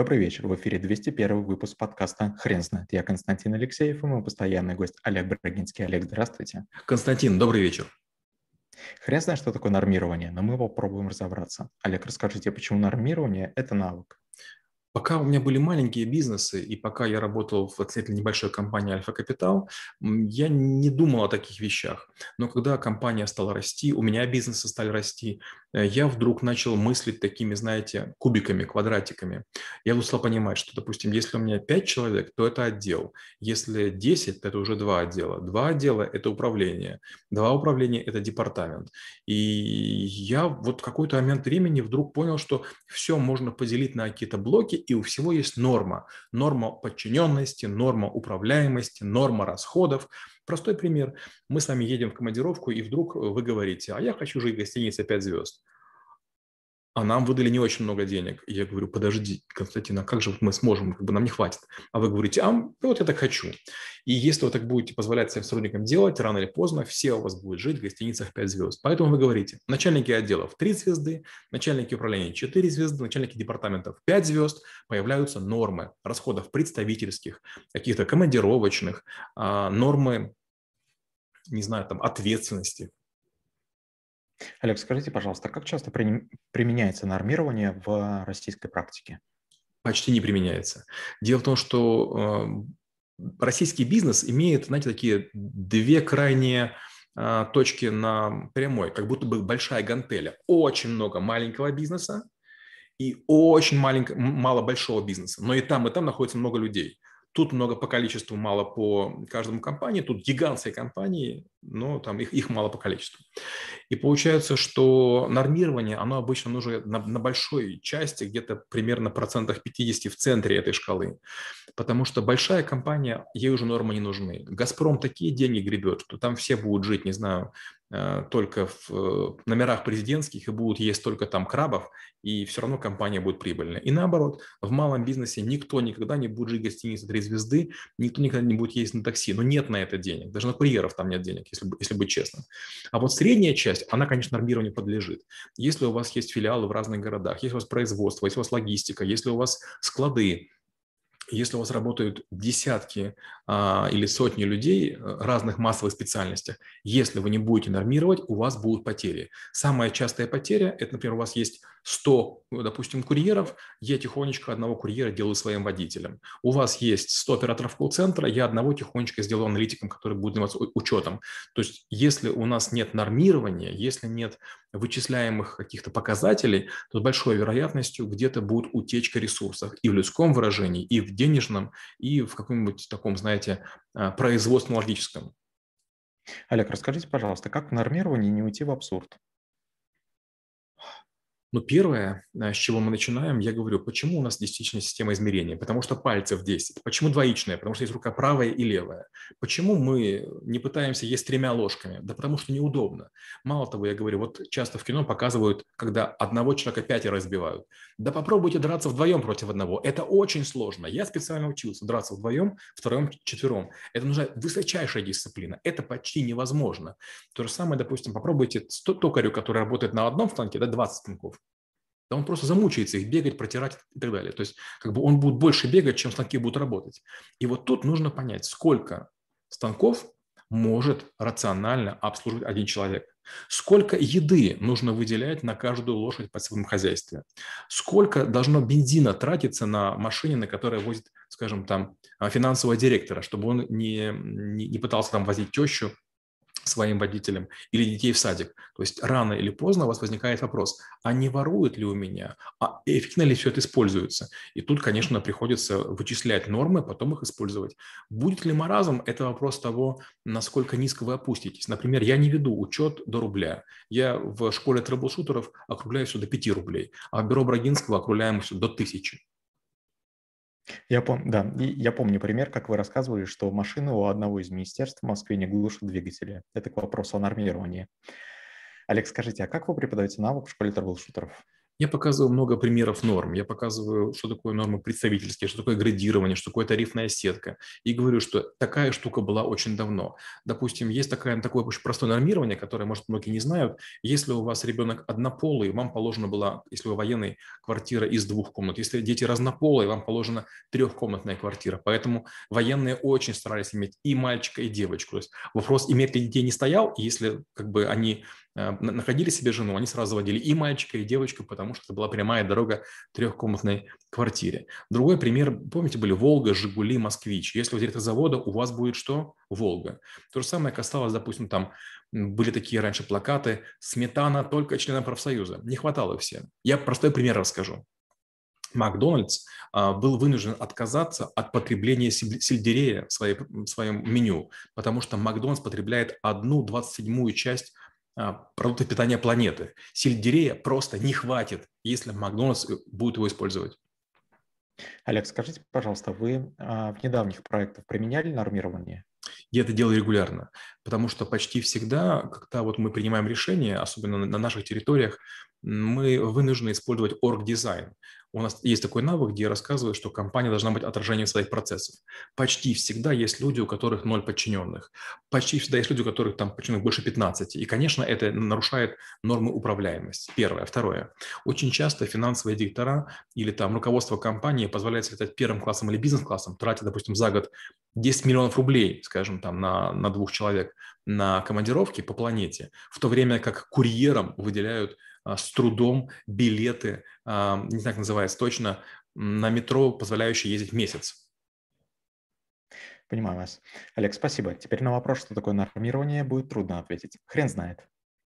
Добрый вечер. В эфире 201 выпуск подкаста «Хрен знает». Я Константин Алексеев и мой постоянный гость Олег Брагинский. Олег, здравствуйте. Константин, добрый вечер. Хрен знает, что такое нормирование, но мы попробуем разобраться. Олег, расскажите, почему нормирование – это навык? Пока у меня были маленькие бизнесы, и пока я работал в относительно небольшой компании Альфа Капитал, я не думал о таких вещах. Но когда компания стала расти, у меня бизнесы стали расти, я вдруг начал мыслить такими, знаете, кубиками, квадратиками. Я стал понимать, что, допустим, если у меня 5 человек, то это отдел. Если 10, то это уже два отдела. Два отдела – это управление. Два управления – это департамент. И я вот в какой-то момент времени вдруг понял, что все можно поделить на какие-то блоки, и у всего есть норма. Норма подчиненности, норма управляемости, норма расходов. Простой пример. Мы с вами едем в командировку, и вдруг вы говорите, а я хочу жить в гостинице 5 звезд а нам выдали не очень много денег. И я говорю, подожди, Константин, а как же мы сможем, как бы нам не хватит. А вы говорите, а вот я так хочу. И если вы так будете позволять своим сотрудникам делать, рано или поздно все у вас будут жить в гостиницах 5 звезд. Поэтому вы говорите, начальники отделов 3 звезды, начальники управления 4 звезды, начальники департаментов 5 звезд, появляются нормы расходов представительских, каких-то командировочных, а, нормы не знаю, там, ответственности, Олег, скажите, пожалуйста, как часто при, применяется нормирование в российской практике? Почти не применяется. Дело в том, что э, российский бизнес имеет, знаете, такие две крайние э, точки на прямой, как будто бы большая гантеля. Очень много маленького бизнеса и очень маленько, мало большого бизнеса. Но и там, и там находится много людей. Тут много по количеству, мало по каждому компании. Тут гигантские компании, но там их, их мало по количеству. И получается, что нормирование, оно обычно нужно на, на большой части, где-то примерно процентах 50 в центре этой шкалы. Потому что большая компания, ей уже нормы не нужны. «Газпром» такие деньги гребет, что там все будут жить, не знаю, только в э, номерах президентских и будут есть только там крабов, и все равно компания будет прибыльная. И наоборот, в малом бизнесе никто никогда не будет жить в гостинице три звезды, никто никогда не будет есть на такси, но нет на это денег, даже на курьеров там нет денег, если, если быть честным. А вот средняя часть, она, конечно, нормированию подлежит. Если у вас есть филиалы в разных городах, если у вас производство, если у вас логистика, если у вас склады, если у вас работают десятки или сотни людей э, разных массовых специальностях, если вы не будете нормировать, у вас будут потери. Самая частая потеря – это, например, у вас есть 100, допустим, курьеров, я тихонечко одного курьера делаю своим водителем. У вас есть 100 операторов колл-центра, я одного тихонечко сделаю аналитиком, который будет заниматься учетом. То есть если у нас нет нормирования, если нет вычисляемых каких-то показателей, то с большой вероятностью где-то будет утечка ресурсов и в людском выражении, и в денежном, и в каком-нибудь таком, знаете, а, производственно-логическом. Олег, расскажите, пожалуйста, как в нормировании не уйти в абсурд? Но первое, э, с чего мы начинаем, я говорю, почему у нас действительно система измерения? Потому что пальцев 10. Почему двоичная? Потому что есть рука правая и левая. Почему мы не пытаемся есть тремя ложками? Да потому что неудобно. Мало того, я говорю, вот часто в кино показывают, когда одного человека пятеро разбивают. Да попробуйте драться вдвоем против одного. Это очень сложно. Я специально учился драться вдвоем, втроем, четвером. Это нужна высочайшая дисциплина. Это почти невозможно. То же самое, допустим, попробуйте токарю, который работает на одном станке, да, 20 станков да он просто замучается их бегать, протирать и так далее. То есть как бы он будет больше бегать, чем станки будут работать. И вот тут нужно понять, сколько станков может рационально обслуживать один человек. Сколько еды нужно выделять на каждую лошадь по своему хозяйстве? Сколько должно бензина тратиться на машине, на которой возит, скажем, там, финансового директора, чтобы он не, не, не пытался там возить тещу своим водителям или детей в садик. То есть рано или поздно у вас возникает вопрос, а не воруют ли у меня, а эффективно ли все это используется? И тут, конечно, приходится вычислять нормы, потом их использовать. Будет ли маразм? Это вопрос того, насколько низко вы опуститесь. Например, я не веду учет до рубля. Я в школе трэблшутеров округляю все до 5 рублей, а в бюро Брагинского округляем все до 1000. Я помню, да, я помню пример, как вы рассказывали, что машины у одного из министерств в Москве не глушат двигатели. Это к вопросу о нормировании. Олег, скажите, а как вы преподаете навык в школе трэблшутеров? Я показываю много примеров норм. Я показываю, что такое нормы представительские, что такое градирование, что такое тарифная сетка. И говорю, что такая штука была очень давно. Допустим, есть такое, такое очень простое нормирование, которое, может, многие не знают. Если у вас ребенок однополый, вам положено было, если вы военный, квартира из двух комнат. Если дети разнополые, вам положена трехкомнатная квартира. Поэтому военные очень старались иметь и мальчика, и девочку. То есть вопрос, иметь ли детей, не стоял. И если как бы они находили себе жену, они сразу водили и мальчика, и девочку, потому что это была прямая дорога к трехкомнатной квартире. Другой пример, помните, были Волга, Жигули, Москвич. Если вы директор завода, у вас будет что? Волга. То же самое касалось, допустим, там были такие раньше плакаты «Сметана только членам профсоюза». Не хватало всем. Я простой пример расскажу. Макдональдс а, был вынужден отказаться от потребления сельдерея в, в своем меню, потому что Макдональдс потребляет одну двадцать седьмую часть продукты питания планеты. Сельдерея просто не хватит, если Макдональдс э, будет его использовать. Олег, скажите, пожалуйста, вы а, в недавних проектах применяли нормирование? Я это делаю регулярно, потому что почти всегда, когда вот мы принимаем решения, особенно на наших территориях, мы вынуждены использовать орг-дизайн. У нас есть такой навык, где я рассказываю, что компания должна быть отражением своих процессов. Почти всегда есть люди, у которых ноль подчиненных. Почти всегда есть люди, у которых там подчиненных больше 15. И, конечно, это нарушает нормы управляемости. Первое. Второе. Очень часто финансовые директора или там руководство компании позволяет летать первым классом или бизнес-классом, тратя, допустим, за год 10 миллионов рублей, скажем, там на, на двух человек на командировки по планете, в то время как курьерам выделяют с трудом билеты, а, не как называется точно, на метро, позволяющие ездить месяц. Понимаю вас. Олег, спасибо. Теперь на вопрос, что такое нормирование, будет трудно ответить. Хрен знает.